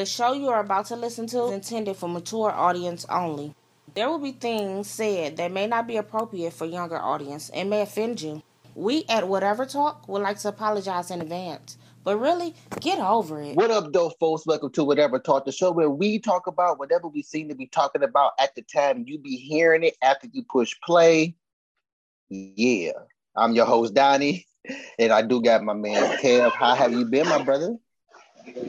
The show you are about to listen to is intended for mature audience only. There will be things said that may not be appropriate for younger audience and may offend you. We at Whatever Talk would like to apologize in advance. But really, get over it. What up, though, folks? Welcome to Whatever Talk, the show where we talk about whatever we seem to be talking about at the time. You be hearing it after you push play. Yeah. I'm your host, Donnie, and I do got my man Kev. How have you been, my brother?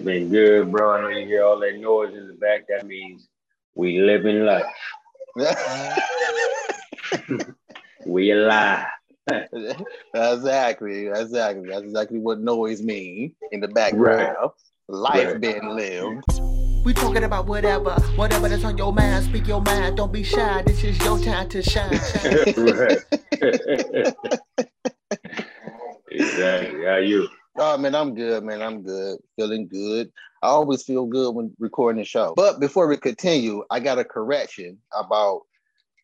Been good, bro. I know you hear all that noise in the back. That means we living life. we alive. exactly, exactly. That's exactly what noise mean in the background. Right. Life right. being lived. We talking about whatever, whatever that's on your mind. Speak your mind. Don't be shy. This is your time to shine. exactly. How you? Oh man, I'm good, man. I'm good. Feeling good. I always feel good when recording the show. But before we continue, I got a correction about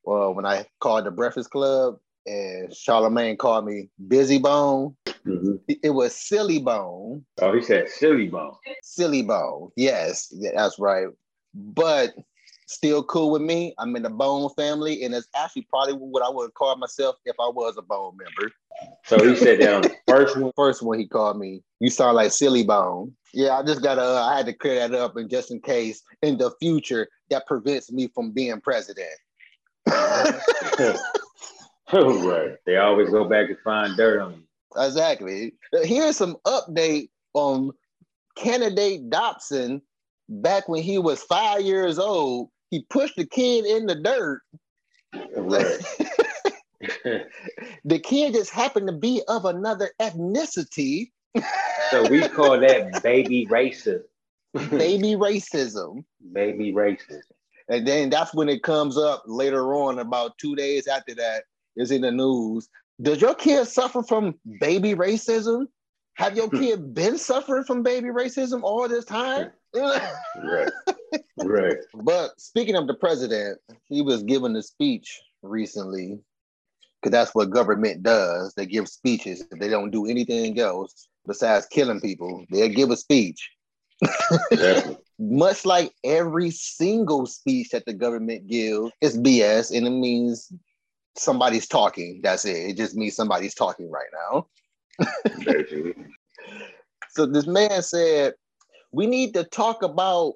well, when I called the Breakfast Club and Charlemagne called me Bizzy Bone. Mm-hmm. It was Silly Bone. Oh, he said Silly Bone. Silly Bone. Yes, yeah, that's right. But still cool with me. I'm in the Bone family, and it's actually probably what I would call myself if I was a Bone member. So he said that on the first one. First one he called me. You sound like Silly Bone. Yeah, I just gotta. Uh, I had to clear that up, and just in case in the future that prevents me from being president. right. They always go back and find dirt on you. Exactly. Here's some update on candidate Dobson. Back when he was five years old, he pushed the kid in the dirt. Right. the kid just happened to be of another ethnicity. so we call that baby racism. baby racism. Baby racism. And then that's when it comes up later on, about two days after that, is in the news. Does your kid suffer from baby racism? Have your hmm. kid been suffering from baby racism all this time? Right. Right. But speaking of the president, he was giving a speech recently because that's what government does. They give speeches. If they don't do anything else besides killing people, they'll give a speech. Much like every single speech that the government gives, it's BS and it means somebody's talking. That's it. It just means somebody's talking right now. so this man said, we need to talk about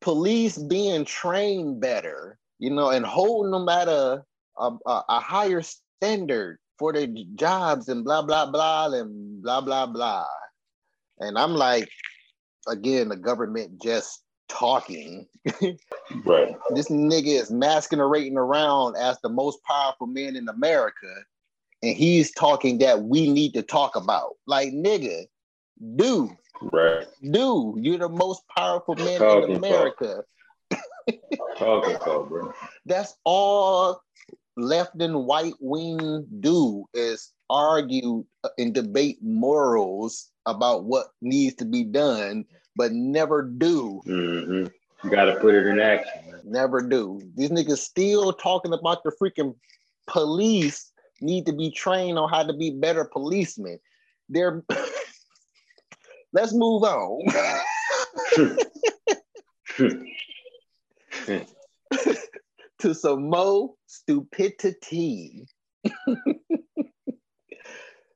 police being trained better, you know, and holding them at a, a, a higher standard for their jobs and blah, blah, blah, and blah, blah, blah. And I'm like, again, the government just talking. right. This nigga is masquerading around as the most powerful man in America, and he's talking that we need to talk about. Like, nigga, dude. Right. Dude, you're the most powerful man talking in America. talking about, bro. That's all left and white wing do is argue and debate morals about what needs to be done but never do. Mm-hmm. You got to put it in action. Never do. These niggas still talking about the freaking police need to be trained on how to be better policemen. They're let's move on. to some more stupidity.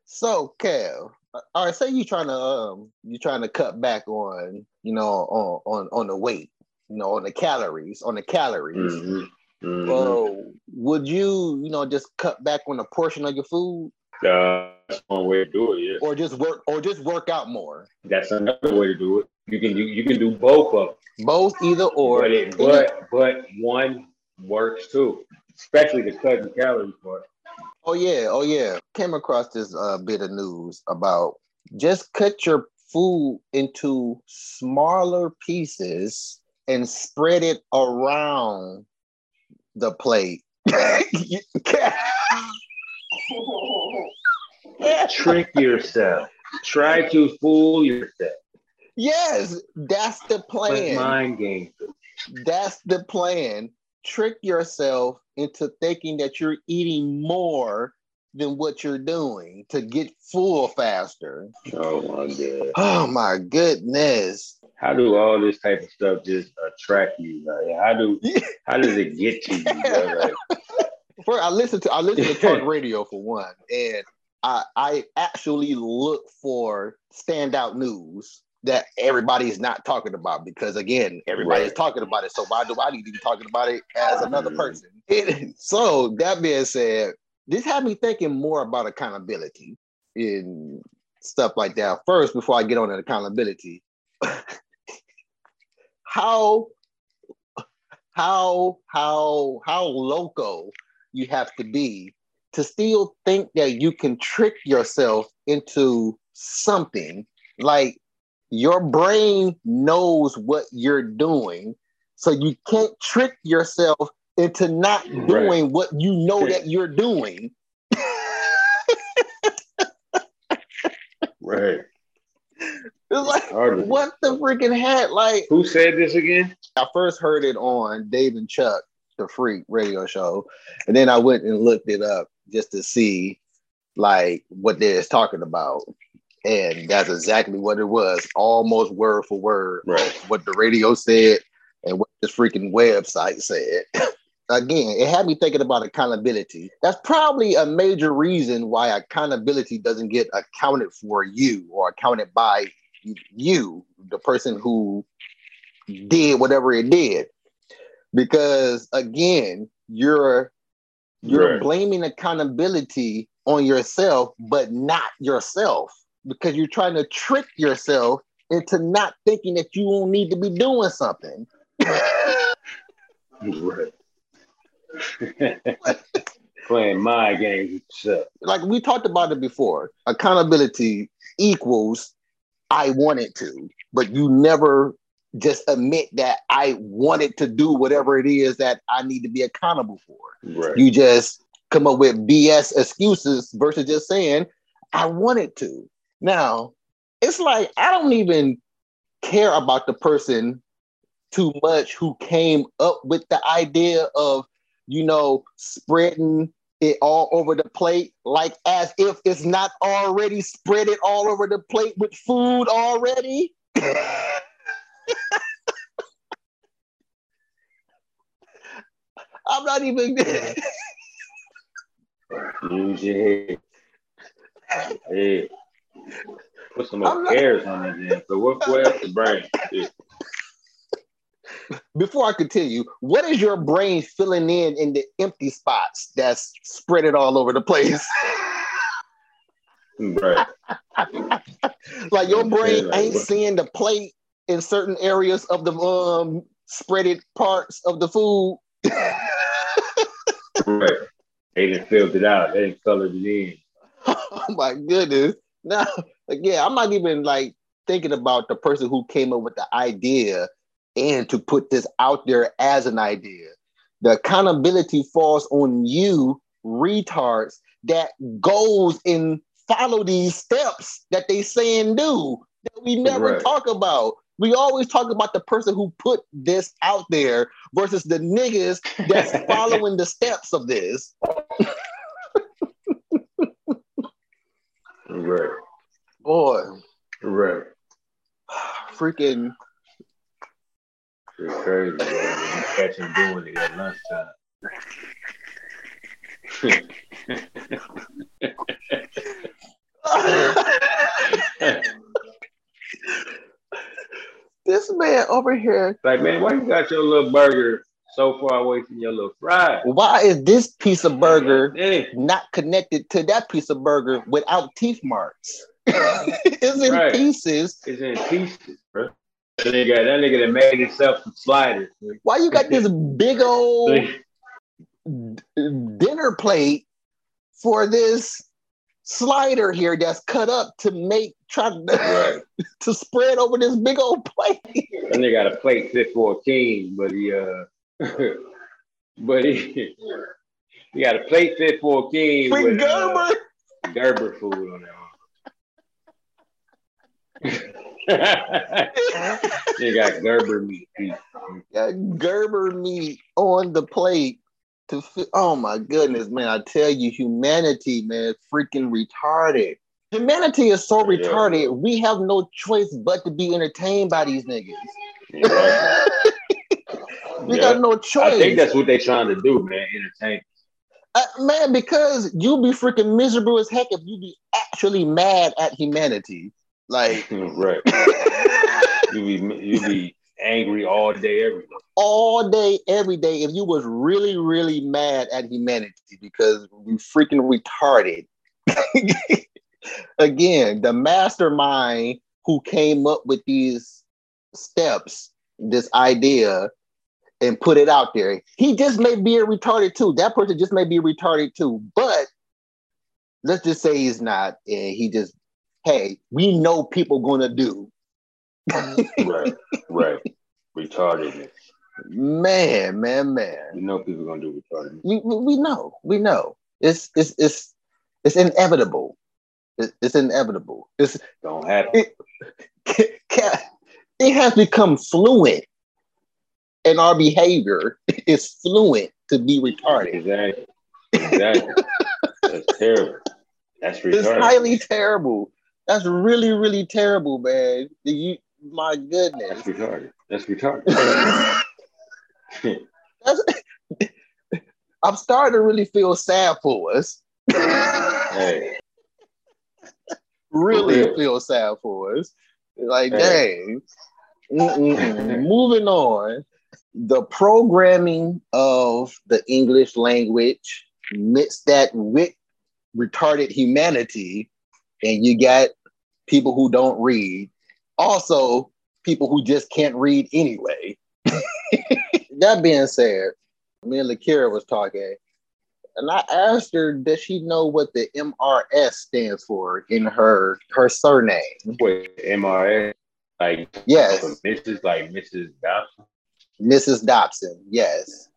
so, Kev, all right, say you trying to um you trying to cut back on you know on on on the weight, you know, on the calories, on the calories. Mm-hmm. Mm-hmm. Well, would you you know just cut back on a portion of your food? Uh, that's one way to do it. Yeah. Or just work or just work out more. That's another way to do it. You can do you can do both of them. Both either or. But it, but but one works too, especially the cutting calories part. Oh yeah, oh yeah. Came across this uh, bit of news about just cut your food into smaller pieces and spread it around the plate. Trick yourself. Try to fool yourself. Yes, that's the plan. mind game. That's the plan trick yourself into thinking that you're eating more than what you're doing to get full faster. Oh my god. Oh my goodness. how do all this type of stuff just attract you? Like, how do how does it get to you? Like, For I listen to I listen to talk radio for one, and I I actually look for standout news that everybody is not talking about because again everybody is Right. talking about it. So why do I need to be talking about it as another Mhm. person? It- so that being said, this had me thinking more about accountability and stuff like that. First, before I get on to accountability, how how how how loco you have to be to still think that you can trick yourself into something like your brain knows what you're doing so you can't trick yourself into not Right. doing what you know that you're doing right. it's like what the freaking hat like Who said this again? I first heard it on Dave and Chuck, the Freak radio show, and then I went and looked it up just to see like what they was talking about, and that's exactly what it was, almost word for word, Right. what the radio said and what this freaking website said. Again, it had me thinking about accountability. That's probably a major reason why accountability doesn't get accounted for you or accounted by you, the person who did whatever it did because again you're you're Right. blaming accountability on yourself but not yourself because you're trying to trick yourself into not thinking that you won't need to be doing something Right. Playing my games with like we talked about it before accountability equals i wanted to but you never just admit that i wanted to do whatever it is that i need to be accountable for Right. you just come up with BS excuses versus just saying, I wanted to. Now, it's like I don't even care about the person too much who came up with the idea of, you know, spreading it all over the plate, like as if it's not already spread it all over the plate with food already. I'm not even. Use your head. Hey. Put some more not- hairs on it then. So what what else the brain? Yeah. before I continue, what is your brain filling in in the empty spots that's spread it all over the place? Right. like your brain ain't seeing the plate in certain areas of the um spreaded parts of the food. Right. They didn't filled it out. They didn't colored it in. oh my goodness. Now, again, I'm not even like thinking about the person who came up with the idea and to put this out there as an idea. The accountability falls on you, retards, that goes and follow these steps that they say and do that we never Right. talk about. We always talk about the person who put this out there versus the niggas that's following the steps of this. Right. Boy, Right. freaking It's crazy, bro. You catch him doing it at lunchtime. this man over here. like, man, why you got your little burger so far away from your little fries? Why is this piece of burger Hey, not connected to that piece of burger without teeth marks? it's in Right. pieces. it's in pieces, bro. That nigga, that nigga that made himself some sliders. Why you got this big old dinner plate for this slider here that's cut up to make try to, Right. to spread over this big old plate? and they got a plate fit for a king, but he uh but he he got a plate fit for a king With with uh, Gerber. Gerber food on that one. he got Gerber meat. got Gerber meat on the plate to oh my goodness, man. I tell you, humanity, man, freaking retarded. Humanity is so Yeah. retarded. We have no choice but to be entertained by these niggas. Exactly. we Yeah. got no choice. I think that's what they're trying to do, man. Entertain. Uh, man, because you'll be freaking miserable as heck if you be actually mad at humanity. Like right. You be you be angry all day, every day. all day, every day, if you was really, really mad at humanity because we freaking retarded. Again, the mastermind who came up with these steps, this idea, and put it out there, he just may be a retarded too. That person just may be retarded too. But let's just say he's not, and he just, hey, we know people gonna do. Right. Right. Retardedness. Man, man, man. You know people are gonna do retardedness. we, we, we know, we know. It's it's it's it's inevitable. It- It's inevitable. It's Don't happen. it, it has become fluent, and our behavior is fluent to be retarded. Exactly. Exactly. That's terrible. That's retarded. It's highly terrible. That's really really terrible, man. You, my goodness. That's retarded. That's retarded. That's, I'm starting to really feel sad for us. hey, really real. feel sad for us. Like, Hey. dang. Moving on. The programming of the English language mix that with retarded humanity, and you got people who don't read. Also, people who just can't read anyway. that being said, me and Lakira was talking, and I asked her, does she know what the MRS stands for in her her surname? wait, MRS, like Yes, Mrs. like Mrs. Dobson. Mrs. Dobson. Yes.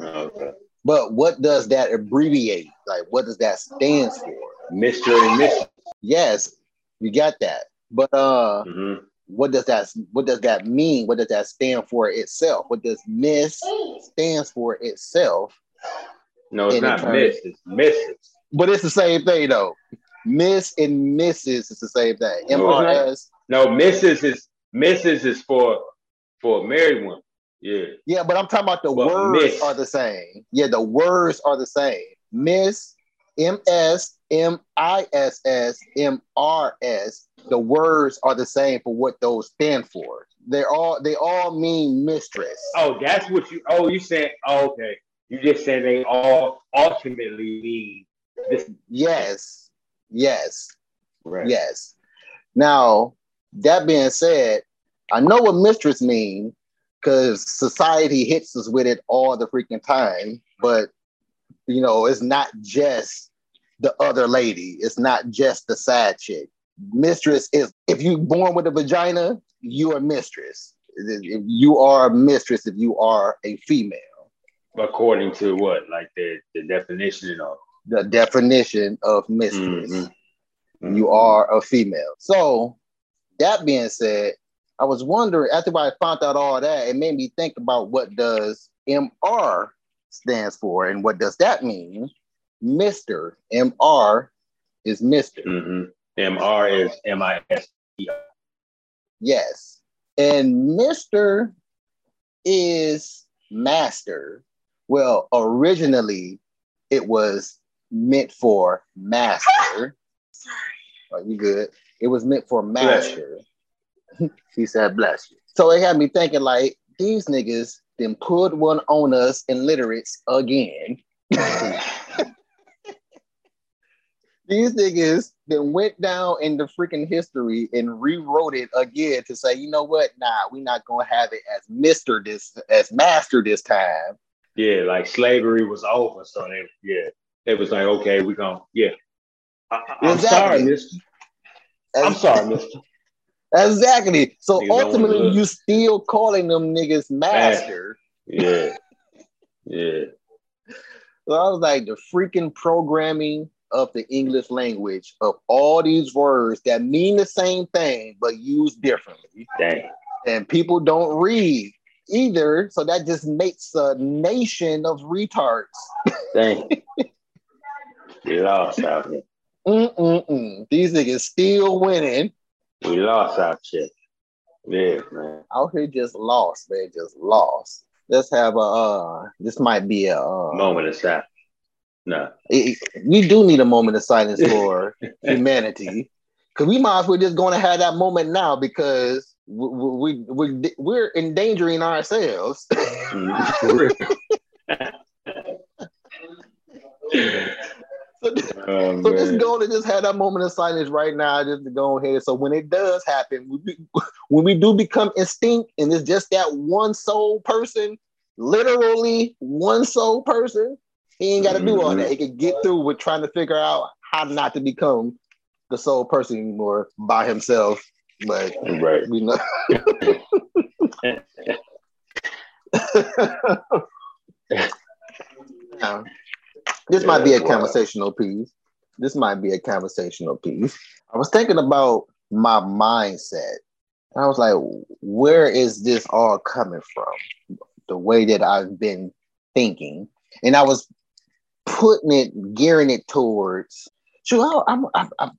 Okay. But what does that abbreviate? Like, what does that stand for? Mr. and Mrs. Yes, you got that. But uh, hmm what does that what does that mean? What does that stand for itself? What does Miss stands for itself? No, it's not Miss. It's Mrs. But it's the same thing though. Miss and Mrs. is the same thing. No, it's No, Mrs. is Mrs. is for for a married woman. Yeah. Yeah, but I'm talking about the But words miss. are the same. Yeah, the words are the same. Miss, M S, M I S S, M R S. The words are the same for what those stand for. They're all they all mean mistress. Oh, that's what you. Oh, you said. Oh, okay. You just said they all ultimately mean this. Yes, yes, Right. yes. Now, that being said, I know what mistress mean because society hits us with it all the freaking time. But you know, it's not just the other lady. It's not just the side chick. Mistress is if you born with a vagina, you are mistress. If you are a mistress if you are a female. According to what, like the the definition of. The definition of mistress. Mhm. you are a female. So, that being said, I was wondering after I found out all that, it made me think about what does MR stands for and what does that mean? Mr. MR is Mr. Mhm. MR is M I S. Yes. And Mr. is master. Well, originally it was meant for master. Sorry. Are you good? It was meant for master. he said, bless you. So it had me thinking, like, these niggas then put one on us illiterates again. these niggas then went down in the freaking history and rewrote it again to say, you know what? Nah, we're not gonna have it as Mister this as Master this time. Yeah, like slavery was over, so they yeah, they was like, okay, we're gonna yeah. I, am Exactly. sorry, Mister. I'm sorry, Mister. Exactly. So Niggas ultimately, you still calling them niggas Master. Yeah, yeah. So I was like, the freaking programming of the English language of all these words that mean the same thing but used differently. Dang. and people don't read either. So that just makes a nation of retards. Dang. Get lost out here. Mm-mm-mm. These niggas still winning. We lost our shit. Yeah, man. Out here just lost, man. Just lost. Let's have a uh this might be a uh Moment of silence. No. it- we do need a moment of silence for humanity. Cause we might as well just going to have that moment now because we, we, we, we're endangering ourselves. Mm-hmm. so, oh, So just go to just have that moment of silence right now, just to go ahead. So when it does happen, we when we do become extinct, and it's just that one soul person, literally one soul person, he ain't got to do all that. He can get mm-hmm. through with trying to figure out how not to become the sole person anymore by himself. But Right. we know. Now, this might be a wow. conversational piece. This might be a conversational piece. I was thinking about my mindset. I was like, where is this all coming from? The way that I've been thinking. And I was putting it, gearing it towards, sure, I'm, I'm, I'm,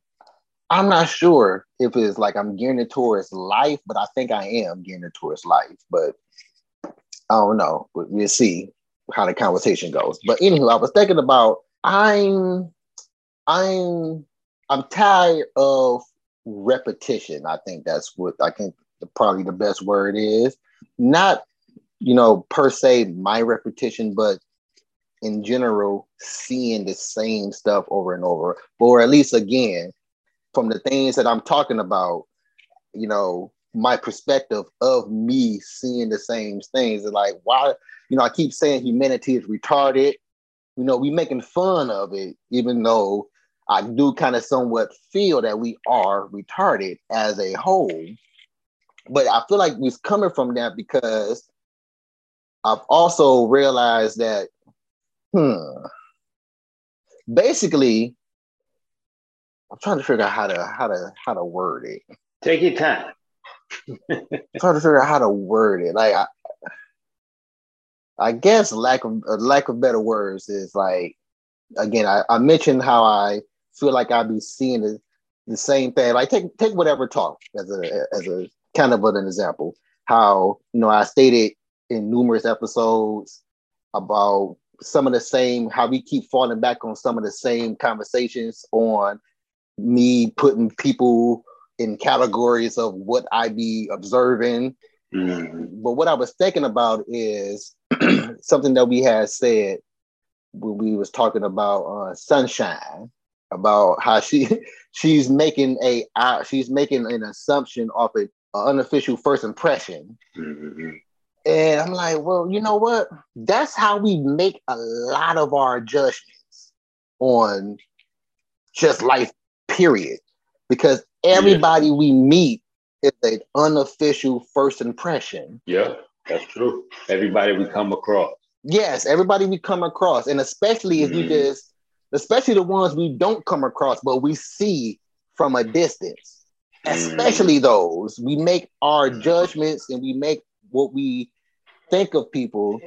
I'm not sure if it's like I'm gearing it towards life, but I think I am gearing it towards life. But I don't know. We- We'll see how the conversation goes. But anywho, I was thinking about I'm I'm I'm tired of repetition. I think that's what I think the, probably the best word is. Not you know per se my repetition, but in general seeing the same stuff over and over, or at least again from the things that I'm talking about. You know my perspective of me seeing the same things like why you know, I keep saying humanity is retarded. You know, we making fun of it, even though I do kind of somewhat feel that we are retarded as a whole. But I feel like we're coming from that because I've also realized that, hmm, basically, I'm trying to figure out how to how to how to word it. Take your time. I'm trying to figure out how to word it. Like I, I guess lack of uh, lack of better words is like again. I, I mentioned how I feel like I'd be seeing the, the same thing. Like take take whatever talk as a as a kind of an example. How you know I stated in numerous episodes about some of the same how we keep falling back on some of the same conversations on me putting people in categories of what I be observing Mhm. but what I was thinking about is something that we had said when we was talking about uh, sunshine, about how she she's making a uh, she's making an assumption off an unofficial first impression, Mhm. And I'm like, well, you know what? That's how we make a lot of our judgments on just life, period, because everybody we meet is an unofficial first impression. Yeah, that's true. Everybody we come across. Yes, everybody we come across, and especially if we Mhm. just, especially the ones we don't come across, but we see from a distance. Especially those, we make our judgments and we make what we think of people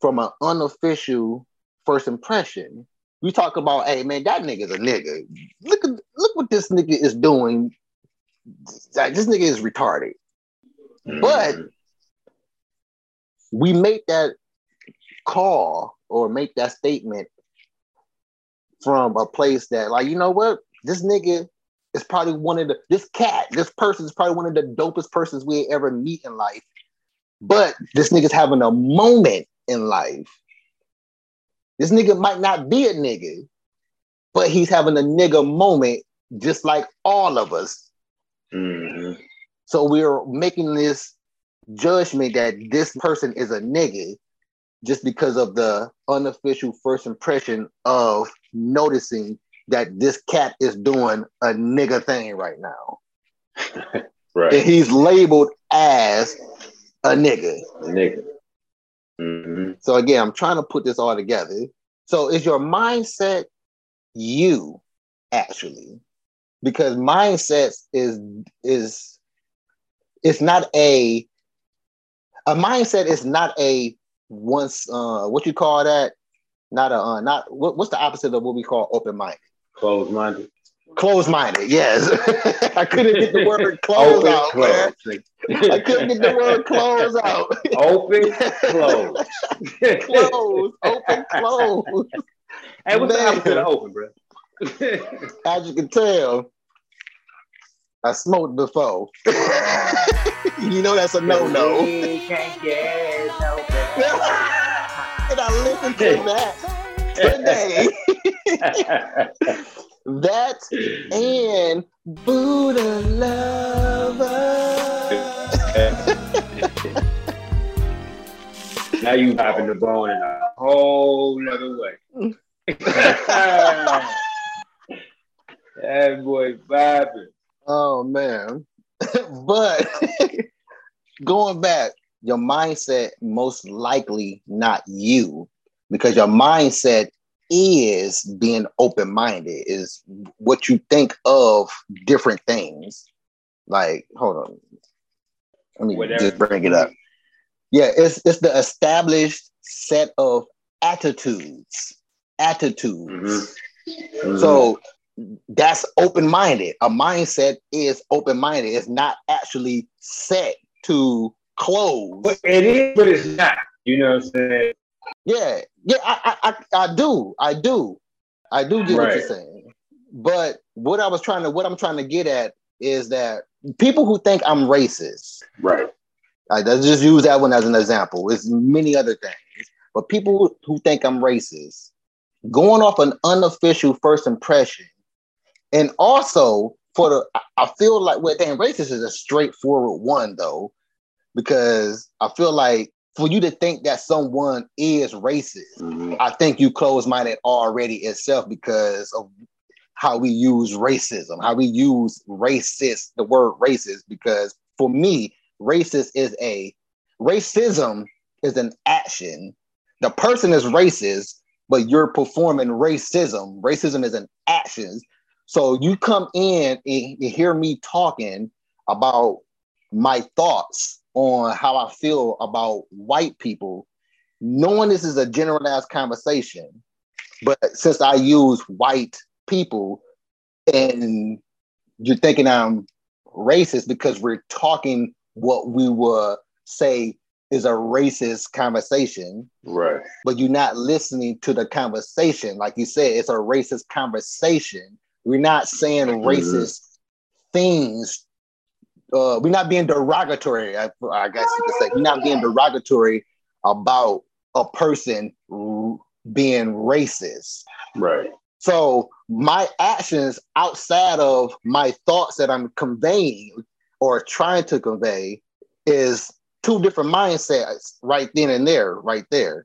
from an unofficial first impression. We talk about, hey man, that nigga's a nigga. Look at look what this nigga is doing. Like, This nigga is retarded. But Mhm. we make that call or make that statement from a place that, like, you know what, this nigga is probably one of the this cat, this person is probably one of the dopest persons we ever meet in life. But this nigga's having a moment in life. This nigga might not be a nigga, but he's having a nigga moment just like all of us. Mhm. So we're making this judgment that this person is a nigga just because of the unofficial first impression of noticing that this cat is doing a nigga thing right now. And Right. he's labeled as a nigga. Nigga. Mhm. So again, I'm trying to put this all together. So is your mindset you actually? Because mindset is is it's not a a mindset is not a once uh what you call that not a uh, not what, what's the opposite of what we call open minded Closed minded. Close-minded, yes. I couldn't get the word close Open, out, man. close. I couldn't get the word close out. Open, close. close, open, close. Hey, what's the Man. opposite of open, bro? As you can tell, I smoked before. you know that's a no-no. We can't get no and I listened to that today. That and Buddha lover. now you popping the bone in a whole other way. that boy vibing. Oh man. but going back, your mindset most likely not you, because your mindset is being open-minded, is what you think of different things. Like, hold on. Let me Whatever. just bring it up. Yeah, it's it's the established set of attitudes. Attitudes. Mhm. So that's open-minded. A mindset is open-minded. It's not actually set to close. But it is, but it's not. You know what I'm saying? Yeah, yeah, I, I, I, I do, I do, I do get what you're saying. But what I was trying to, what I'm trying to get at is that people who think I'm racist, Right. I let's just use that one as an example. There's many other things, but people who, who think I'm racist, going off an unofficial first impression, and also for the, I- I feel like well, damn, racist is a straightforward one though, because I feel like for you to think that someone is racist, Mhm. I think you close-minded already itself because of how we use racism, how we use racist, the word racist, because for me, racist is a racism is an action. The person is racist, but you're performing racism. Racism is an action. So you come in and you hear me talking about my thoughts on how I feel about white people, knowing this is a generalized conversation, but since I use white people and you're thinking I'm racist because we're talking what we would say is a racist conversation, Right. but you're not listening to the conversation. Like you said, it's a racist conversation. We're not saying Mhm. racist things. Uh, we're not being derogatory, I, I guess you could say. We're not being derogatory about a person r- being racist. Right. So my actions outside of my thoughts that I'm conveying or trying to convey is two different mindsets right then and there, right there.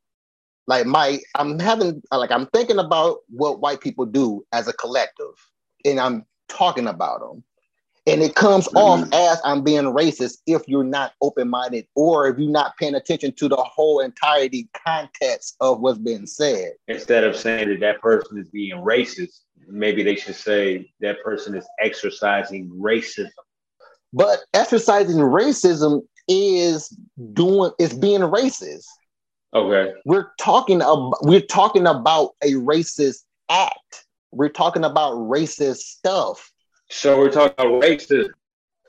Like my, I'm having, like I'm thinking about what white people do as a collective, and I'm talking about them. And it comes mm-hmm. off as I'm being racist if you're not open-minded or if you're not paying attention to the whole entirety context of what's being said. Instead of saying that that person is being racist, maybe they should say that person is exercising racism. But exercising racism is doing is being racist. Okay. We're talking about we're talking about a racist act. We're talking about racist stuff. So we're talking about racism.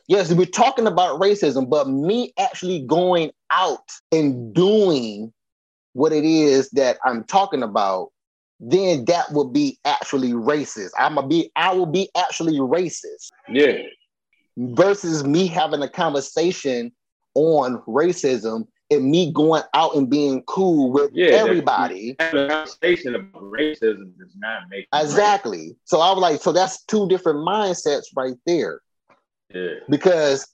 Yes, we're talking about racism, but me actually going out and doing what it is that I'm talking about, then that will be actually racist. I'm gonna be I will be actually racist. Yeah. versus me having a conversation on racism and me going out and being cool with Yeah, everybody. A conversation about racism does not make Exactly. So I was like, so that's two different mindsets right there. Yeah. Because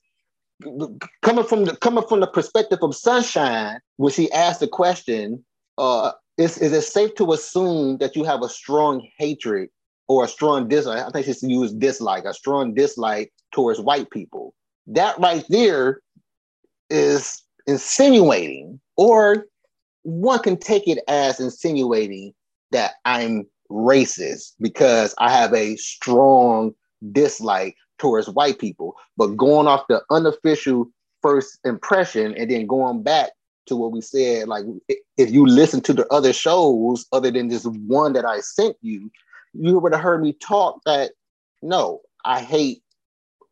coming from the coming from the perspective of sunshine, when she asked the question, uh, is, is it safe to assume that you have a strong hatred or a strong dislike? I think she used dislike, a strong dislike towards white people. That right there is insinuating, or one can take it as insinuating that I'm racist because I have a strong dislike towards white people. But going off the unofficial first impression and then going back to what we said, like if you listen to the other shows other than this one that I sent you, you would have heard me talk that No, I hate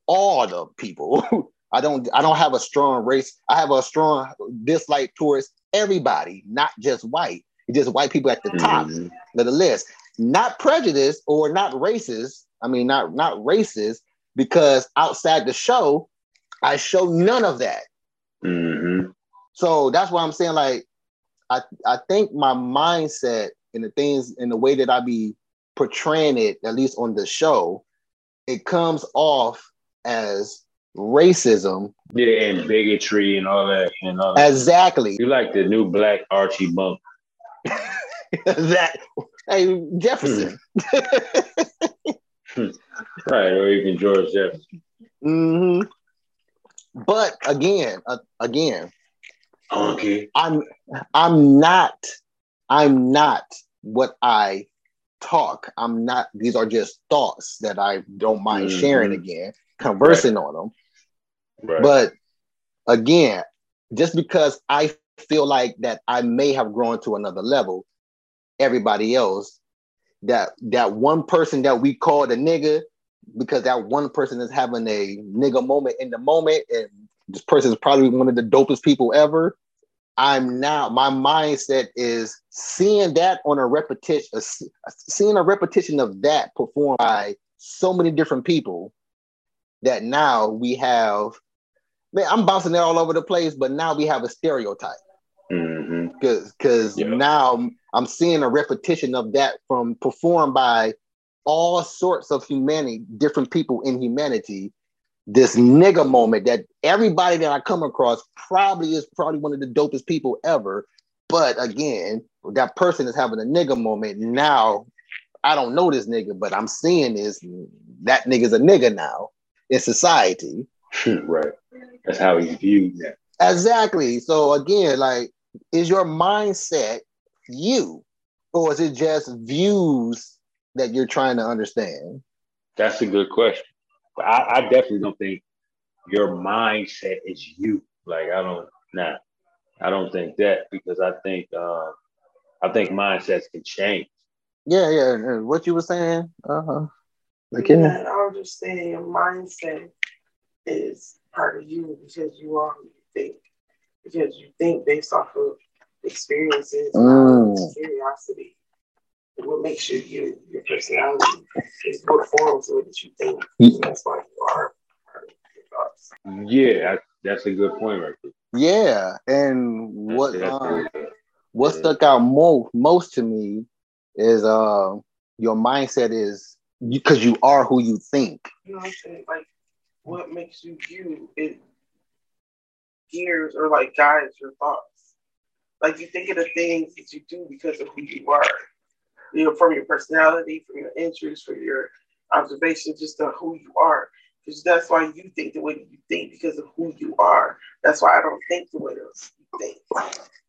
all the people. I don't I don't have a strong race. I have a strong dislike towards everybody, not just white. It's just white people at the top Mhm. of the list. Not prejudice or not racist. I mean, not not racist, because outside the show, I show none of that. Mhm. So that's why I'm saying, like, I I think my mindset and the things and the way that I be portraying it, at least on the show, it comes off as racism. Yeah, and bigotry and all that and all that. Exactly. You like the new black Archie Bump. that hey Jefferson. Right, or even George Jefferson. hmm But again, uh, again, Okay. I'm I'm not I'm not what I talk. I'm not. These are just thoughts that I don't mind Mhm. sharing again, conversing on them. But again, just because I feel like that I may have grown to another level, everybody else, that that one person that we call the nigga, because that one person is having a nigga moment in the moment, and this person is probably one of the dopest people ever. I'm now my mindset is seeing that on a repetition, seeing a repetition of that performed by so many different people that now we have man, I'm bouncing it all over the place, but now we have a stereotype hmm because because Yeah. now I'm seeing a repetition of that from performed by all sorts of humanity, different people in humanity. This nigga moment that everybody that I come across probably is probably one of the dopest people ever. But again, that person is having a nigga moment. Now I don't know this nigga, but I'm seeing this. That nigga's a nigga now in society. Right. That's how he's viewed now. Exactly. So again, like, is your mindset you, or is it just views that you're trying to understand? That's a good question. But I, I definitely don't think your mindset is you. Like I don't nah. I don't think that because I think uh, I think mindsets can change. Yeah, yeah. What you were saying? Uh huh. Like, Yeah, yeah. I was just saying your mindset is part of you because you are who you think. Because you think based off of experiences, Mm. curiosity. What makes you you, your personality is what forms the way that you think. That's why you are part of your thoughts. Yeah, I, that's a good point right there. Yeah. And what That's uh, what stuck out most most to me is uh your mindset is because you are who you think. You know what I'm saying? Like what makes you you it gears or like guides your thoughts. Like you think of the things that you do because of who you are. You know, from your personality, from your interests, from your observations, just of who you are. Because that's why you think the way that you think because of who you are. That's why I don't think the way that you think.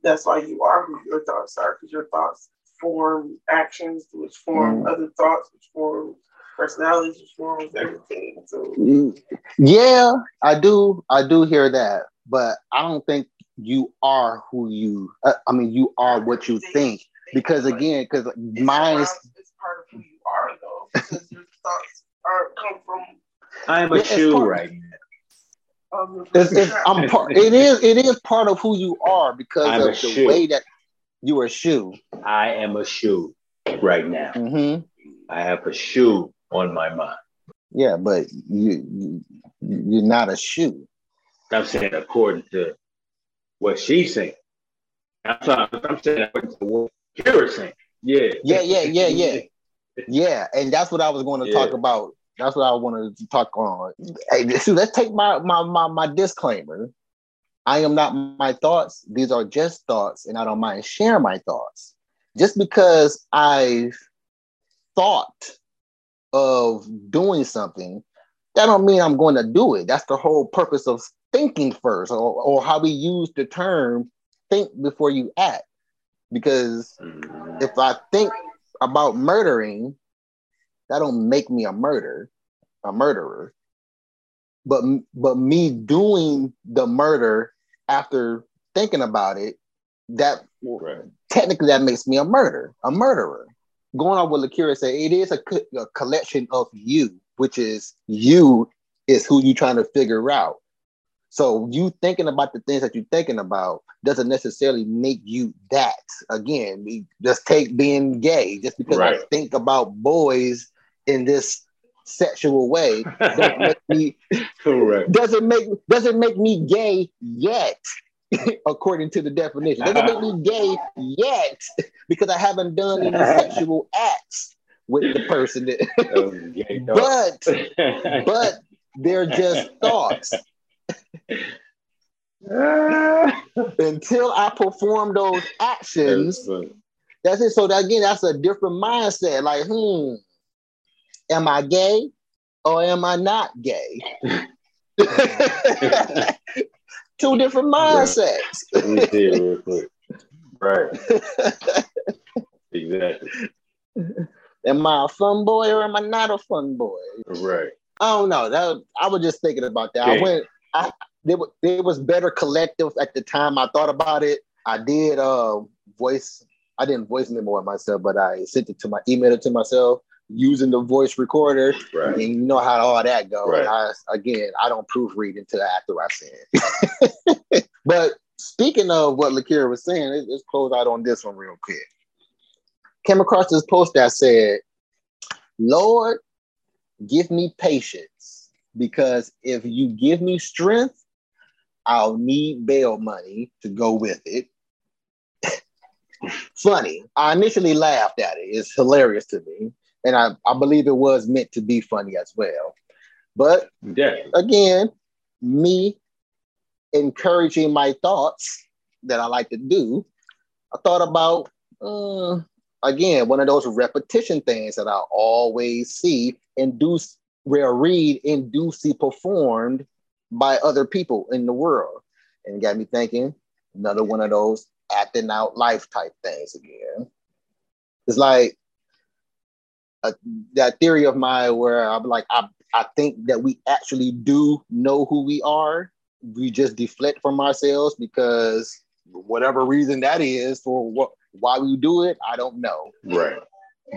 That's why you are who your thoughts are, because your thoughts form actions, which form mm. other thoughts, which form personalities, which forms everything. So Yeah, I do. I do hear that, but I don't think you are who you. Uh, I mean, you are what you think. Because again, because it's, mine's around- it's part of who you are, though, because your thoughts are come from I'm a Yeah, shoe right now. um, it's, it's, I'm part. It is. It is part of who you are because I'm of the shoe. way that you are a shoe. I am a shoe right now. hmm I have a shoe on my mind. Yeah, but you, you you're not a shoe. I'm saying according to what she's saying. I'm, sorry, I'm saying according to what you're saying. Yeah. Yeah, yeah, yeah, yeah. Yeah, and that's what I was going to talk about. That's what I wanted to talk on. Hey, so let's take my, my my my disclaimer. I am not my thoughts. These are just thoughts, and I don't mind sharing my thoughts. Just because I've thought of doing something, that don't mean I'm going to do it. That's the whole purpose of thinking first, or, or how we use the term "think before you act." Because if I think about murdering, that don't make me a murder, a murderer. But but me doing the murder after thinking about it, that Right. technically that makes me a murder, a murderer. Going on what Lakira said, it is a, a collection of you which is you is who you trying to figure out. So you thinking about the things that you're thinking about doesn't necessarily make you that. Again, just take being gay just because Right. I think about boys in this sexual way doesn't make me Correct. doesn't make doesn't make me gay yet, according to the definition. Doesn't make me gay yet because I haven't done any sexual acts with the person. That, That was gay talk. but but they're just thoughts. Until I perform those actions, That's that's it. So that, again, that's a different mindset. Like, hmm, am I gay or am I not gay? Two different mindsets. Let me see it real quick. Right. Exactly. Am I a fun boy or am I not a fun boy? Right. I don't know. That I was just thinking about that. I went. I there, there was better collective at the time. I thought about it. I did uh voice. I didn't voice memo it myself, but I sent it to my email it to myself using the voice recorder. Right. And you know how all that goes. Right. I, again, I don't proofread until after I send it. but speaking of what Lakira was saying, let's, let's close out on this one real quick. Came across this post that said, Lord, give me patience because if you give me strength, I'll need bail money to go with it. funny. I initially laughed at it. It's hilarious to me. And I, I believe it was meant to be funny as well. But Definitely. again, me encouraging my thoughts that I like to do, I thought about uh, again one of those repetition things that I always see and do where read and do see performed by other people in the world, and it got me thinking. Another one of those acting out life type things again. It's like uh, that theory of mine where I'm like I I think that we actually do know who we are. We just deflect from ourselves because whatever reason that is for what why we do it, I don't know. Right.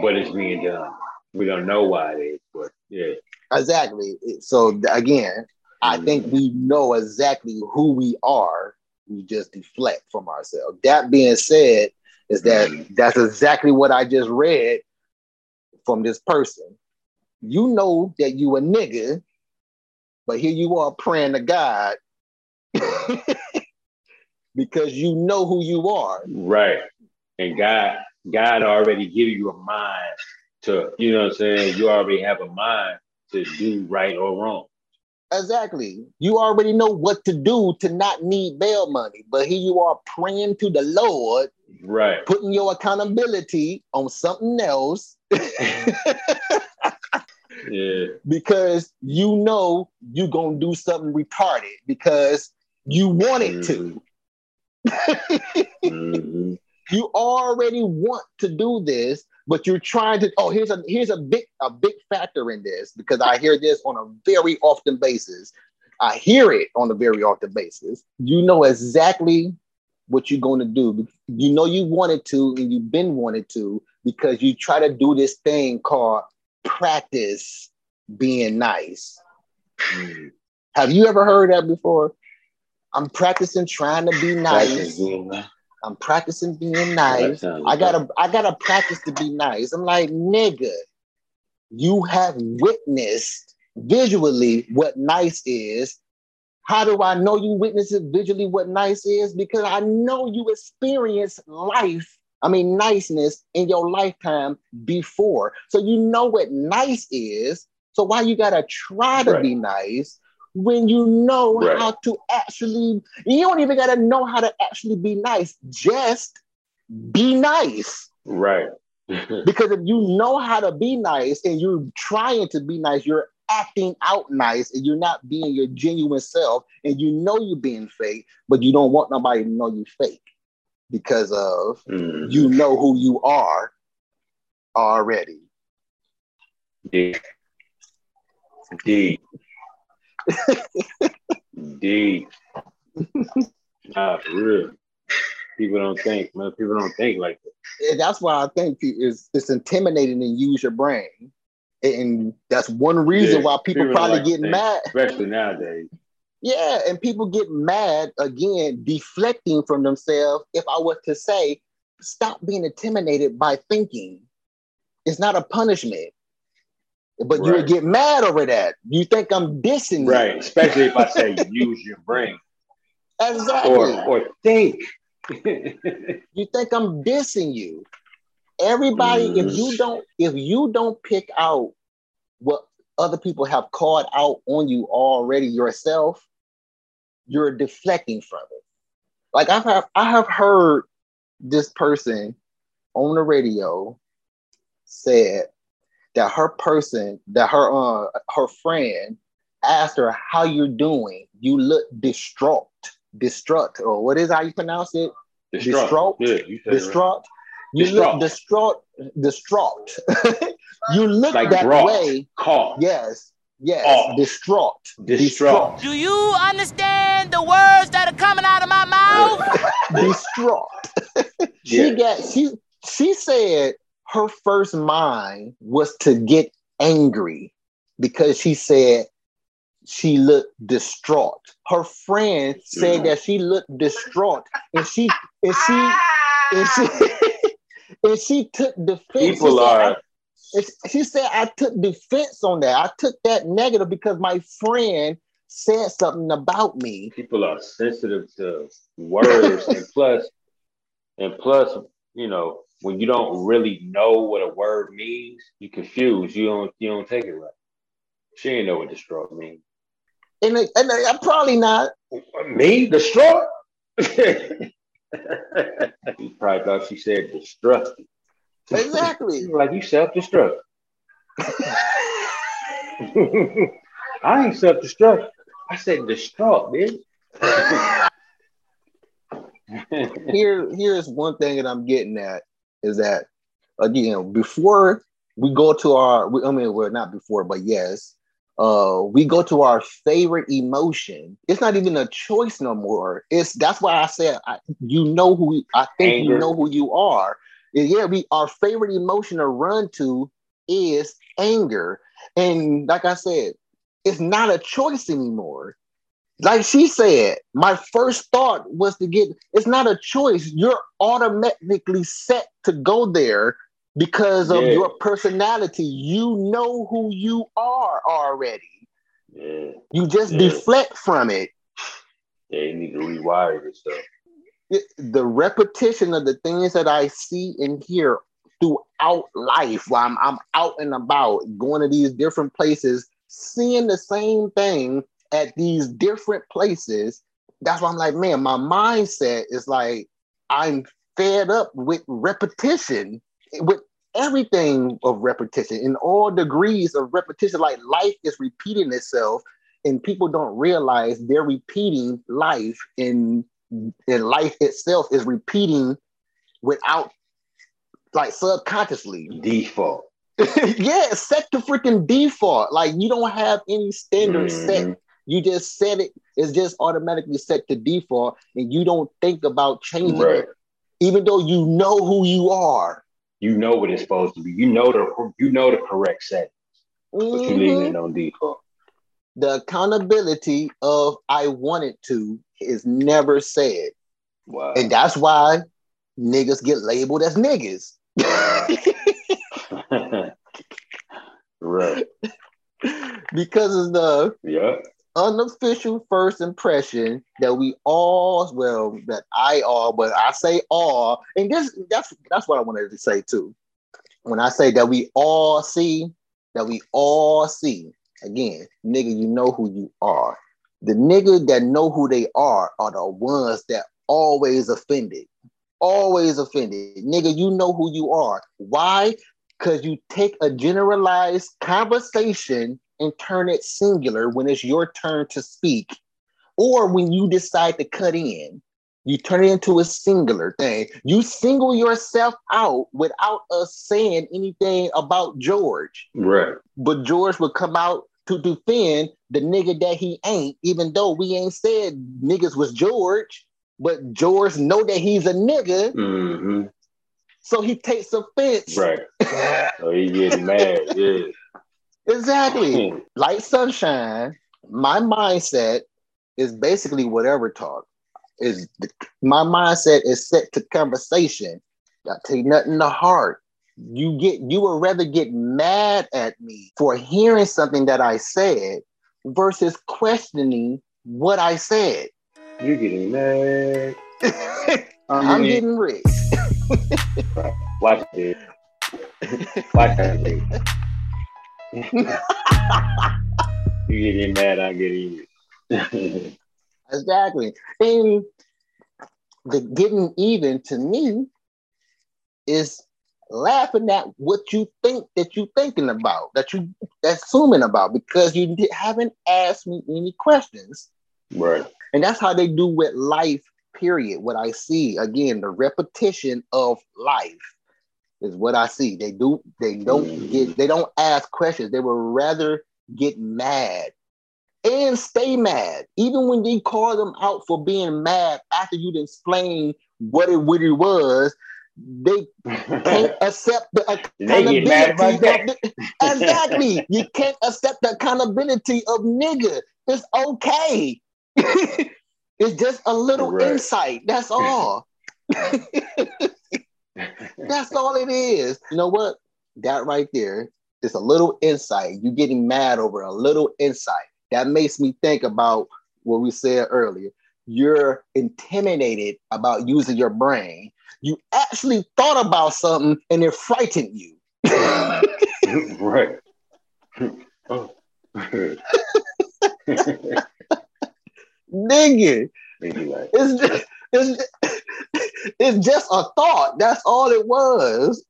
But it's being done. We don't know why it is, but yeah. Exactly. So again, I think we know exactly who we are. We just deflect from ourselves. That being said, is that that's exactly what I just read from this person. You know that you a nigga, but here you are praying to God because you know who you are. Right. And God, God already give you a mind to, you know what I'm saying? You already have a mind to do right or wrong. Exactly. You already know what to do to not need bail money, but here you are praying to the Lord, Right. putting your accountability on something else Yeah. because you know you're gonna do something retarded because you wanted to. Mhm. You already want to do this, but you're trying to. Oh, here's a here's a big a big factor in this because I hear this on a very often basis. I hear it on a very often basis. You know exactly what you're going to do. You know you wanted to, and you've been wanted to because you try to do this thing called practice being nice. Mhm. Have you ever heard that before? I'm practicing trying to be nice. I'm practicing being nice. I gotta I gotta practice to be nice. I'm like, nigga, you have witnessed visually what nice is. How do I know you witness it visually what nice is? Because I know you experience life, I mean niceness in your lifetime before. So you know what nice is. So why you gotta try to Right. be nice when you know Right. how to actually you don't even gotta know how to actually be nice. Just be nice. Right. Because if you know how to be nice and you're trying to be nice, you're acting out nice and you're not being your genuine self and you know you're being fake, but you don't want nobody to know you're fake because of Mhm. you know who you are already. Deep. Deep. Deep. Nah, for real. People don't think, man. People don't think like that. And that's why I think it's, it's intimidating to use your brain And that's one reason Yeah, why people people probably like get mad. especially nowadays. Yeah, and people get mad again, deflecting from themselves. If I was to say, stop being intimidated by thinking, it's not a punishment. But you would get mad over that. You think I'm dissing you. Right. Especially if I say use your brain Exactly. or or think. you think I'm dissing you. Everybody, if Mm. you don't, if you don't pick out what other people have called out on you already yourself, you're deflecting from it. Like I have, I have heard this person on the radio said that her person, that her uh her friend asked her how you're doing. You look distraught, distraught, or what is how you pronounce it? Distraught? Yeah, you said it right. distraught. You look distraught, distraught. you look Like that way. Call. Yes, yes, Oh. distraught, Distraught. Do you understand the words that are coming out of my mouth? distraught. She Yeah. got she she said her first mind was to get angry because she said she looked distraught. Her friend said Mhm. that she looked distraught, and she and she and she and she took defense. People said, are I- it's- she said, I took defense on that. I took that negative because my friend said something about me. people are sensitive to words and plus and plus you know when you don't really know what a word means you confuse. you don't you don't take it right she ain't know what distraught means And, and I'm probably not. me distraught he probably thought she said destruct Exactly. like you self-destruct I ain't self-destruct I said distraught bitch Here, here's one thing that I'm getting at is that again, before we go to our, I mean, well, not before, but yes, uh, we go to our favorite emotion. It's not even a choice no more. It's that's why I said I, you know who I think you know who you are. Yeah, we our favorite emotion to run to is anger, and like I said, it's not a choice anymore. Like she said, my first thought was to get. It's not a choice. You're automatically set to go there because of Yeah. your personality. You know who you are already. yeah You just Yeah. deflect from it. they need to rewire this stuff It- The repetition of the things that I see and hear throughout life while I'm, I'm out and about, going to these different places, seeing the same thing at these different places. That's why I'm like, man, my mindset is like, I'm fed up with repetition, with everything of repetition in all degrees of repetition. Like life is repeating itself, and people don't realize they're repeating life, and, and life itself is repeating without like subconsciously. default yeah, set to freaking default. Like you don't have any standards set. Mhm. You just set it. It's just automatically set to default, and you don't think about changing Right. it, even though you know who you are. You know what it's supposed to be. You know the you know the correct setting, but you leaving it on default. The accountability of I wanted to is never said, Wow. and that's why niggas get labeled as niggas. right. because of the Yeah. unofficial first impression that we all, well, that I all, but I say all, and this that's that's what I wanted to say too. When I say that we all see, that we all see, again, nigga, you know who you are. The nigga that know who they are are the ones that always offended. Always offended. Nigga, you know who you are. Why? Because you take a generalized conversation and turn it singular when it's your turn to speak, or when you decide to cut in. You turn it into a singular thing. You single yourself out without us saying anything about George. Right. But George would come out to defend the nigga that he ain't, even though we ain't said niggas was George. But George know that he's a nigga, hmm so he takes offense. Right. So he getting mad. Yeah. Exactly. Hmm. Like sunshine, my mindset is basically whatever talk. Is my mindset is set to conversation. I take nothing to heart. You get you would rather get mad at me for hearing something that I said versus questioning what I said. You're getting mad? I'm getting- getting rich. Watch it. Watch that. you getting mad? I'm getting it. Exactly. And the getting even to me is laughing at what you think that you're thinking about, that you assuming about, because you haven't asked me any questions. right. And that's how they do with life, period. What I see, again, the repetition of life is what I see. They do, they don't mm-hmm. get, they don't ask questions. They would rather get mad and stay mad. Even when they call them out for being mad after you'd explain what it really was, they can't accept the They get mad about accountability. Of the, exactly. You can't accept the accountability of nigga. It's okay. it's just a little Correct. insight. That's all. That's all it is. You know what? That right there is a little insight. You getting mad over a little insight. That makes me think about what we said earlier. You're intimidated about using your brain. You actually thought about something and it frightened you. right. oh. Nigga, like, it's just, it's, it's just a thought. That's all it was.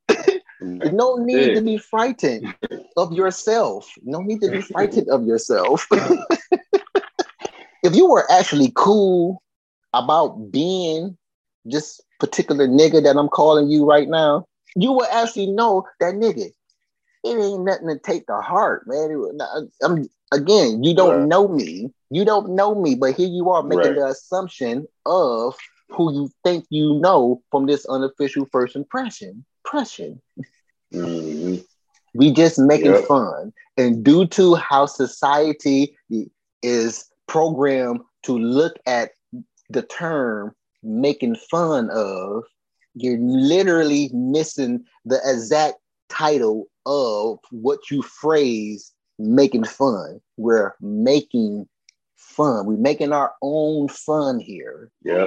Mm. No need Yeah. to be frightened of yourself. No need to be frightened of yourself. if you were actually cool about being this particular nigga that I'm calling you right now, you will actually know that nigga. It ain't nothing to take to heart, man. Not- I'm again, you don't Right. know me. You don't know me, but here you are making Right. the assumption of who you think you know from this unofficial first impression. Impression. mhm. We just making Yep. fun. And due to how society is programmed to look at the term making fun of, you're literally missing the exact title of what you phrase making fun. We're making fun. We're making our own fun here Yeah.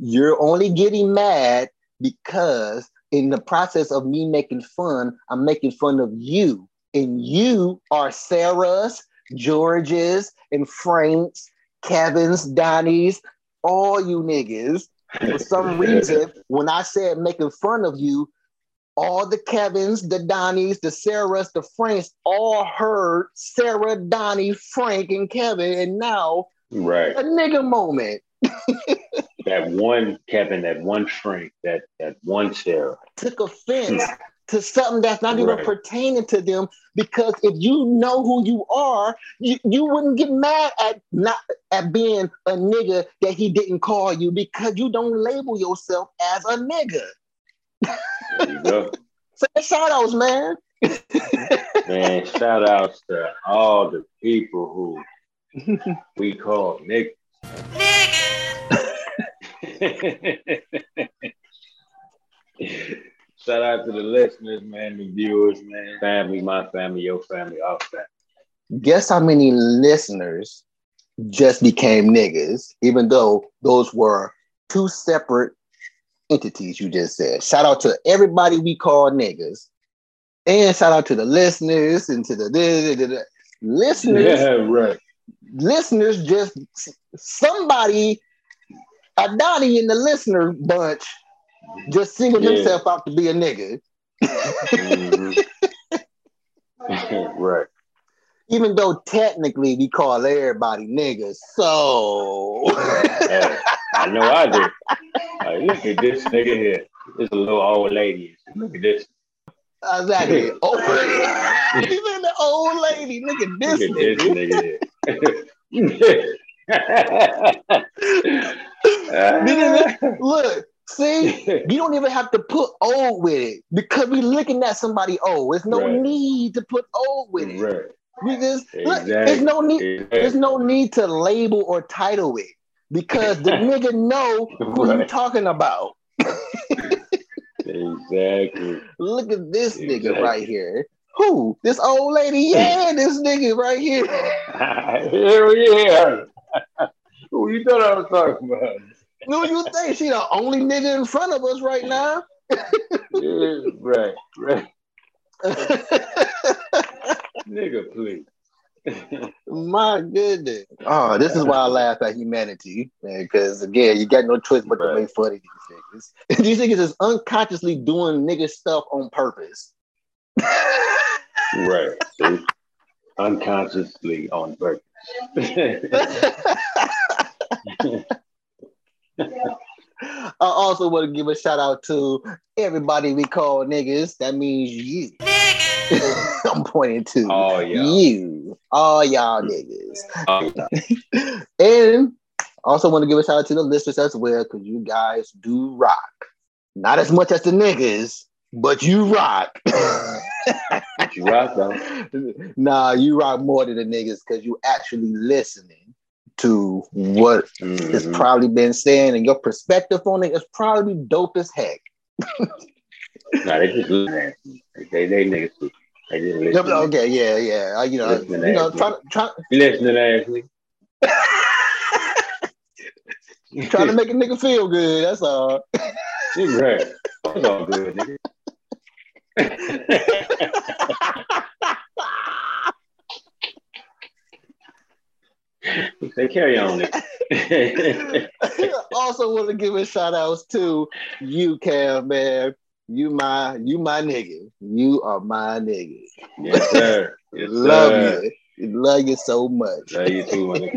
you're only getting mad because in the process of me making fun, I'm making fun of you. And you are Sarah's, George's, and Frank's, Kevin's, Donnie's, all you niggas. For some reason, when I said making fun of you, all the Kevins, the Donnies, the Sarahs, the Franks all heard Sarah, Donnie, Frank, and Kevin, and now Right. a nigga moment. That one Kevin, that one Frank, that that one Sarah. took offense hmm. To something that's not even Right. pertaining to them because if you know who you are, you, you wouldn't get mad at not at being a nigga that he didn't call you because you don't label yourself as a nigga. There you go. So shout outs, man. Man, shout outs to all the people who we call niggas. shout out to the listeners, man, the viewers, man. Family, my family, your family, our family. Guess how many listeners just became niggas, even though those were two separate entities you just said. Shout out to everybody we call niggas. And shout out to the listeners and to the, the, the- the- listeners. Yeah, right. Listeners just somebody, a Donnie in the listener bunch, just singled Yeah. himself out to be a nigga. Mhm. right. Even though technically we call everybody niggas. So I know I do. Like, look at this nigga here. This a little old lady. Look at this. exactly. Oh, even the old lady. Look at this Look at this nigga. nigga here. Look, See, you don't even have to put old with it because we're looking at somebody old. There's no Right. need to put old with it. right. We just look, there's no need. There's no need to label or title it because the nigga know who you Right. talking about. Exactly. Look at this nigga right here. Who? This old lady? Yeah, this nigga right here. here we are. Who you thought I was talking about? Who you think? She the only nigga in front of us right now? Yeah, right, right. Nigga, please. My goodness. Oh, this is why I laugh at humanity, man. Because again, you got no choice but to Right. make fun of these niggas. these niggas is unconsciously doing nigga stuff on purpose. right. See? Unconsciously on purpose. I also want to give a shout out to everybody we call niggas. That means you. I'm pointing to oh yeah. you, all y'all niggas. Oh, And also want to give a shout out to the listeners as well, because you guys do rock. Not as much as the niggas, but you rock. But you rock though. nah, you rock more than the niggas because you actually listening to what is Mhm. probably been saying and your perspective on it is probably dope as heck. Nah, they just listen. They they niggas. They just listen. but Okay, yeah, yeah. Uh, You know, you know, trying try, Listening Ashley. trying to make a nigga feel good. That's all. You right. It's all good, nigga. Say carry on it. also want to give a shout outs to you, Cam, man. You my you my nigga. You are my nigga. yes, sir. Yes, Love sir. you. Love you so much. Love you too, my nigga.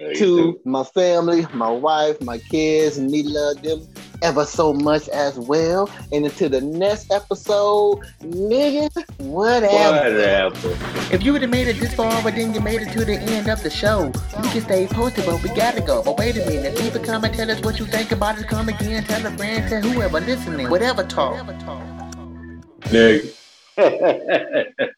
Love you to too. my family, my wife, my kids, and me love them ever so much as well. And until the next episode, nigga, whatever. Whatever. If you would have made it this far, but then you made it to the end of the show, you can stay posted, but we gotta go. But wait a minute, leave a comment, tell us what you think about it. Come again, tell a friend, tell whoever listening, whatever talk. Nigga.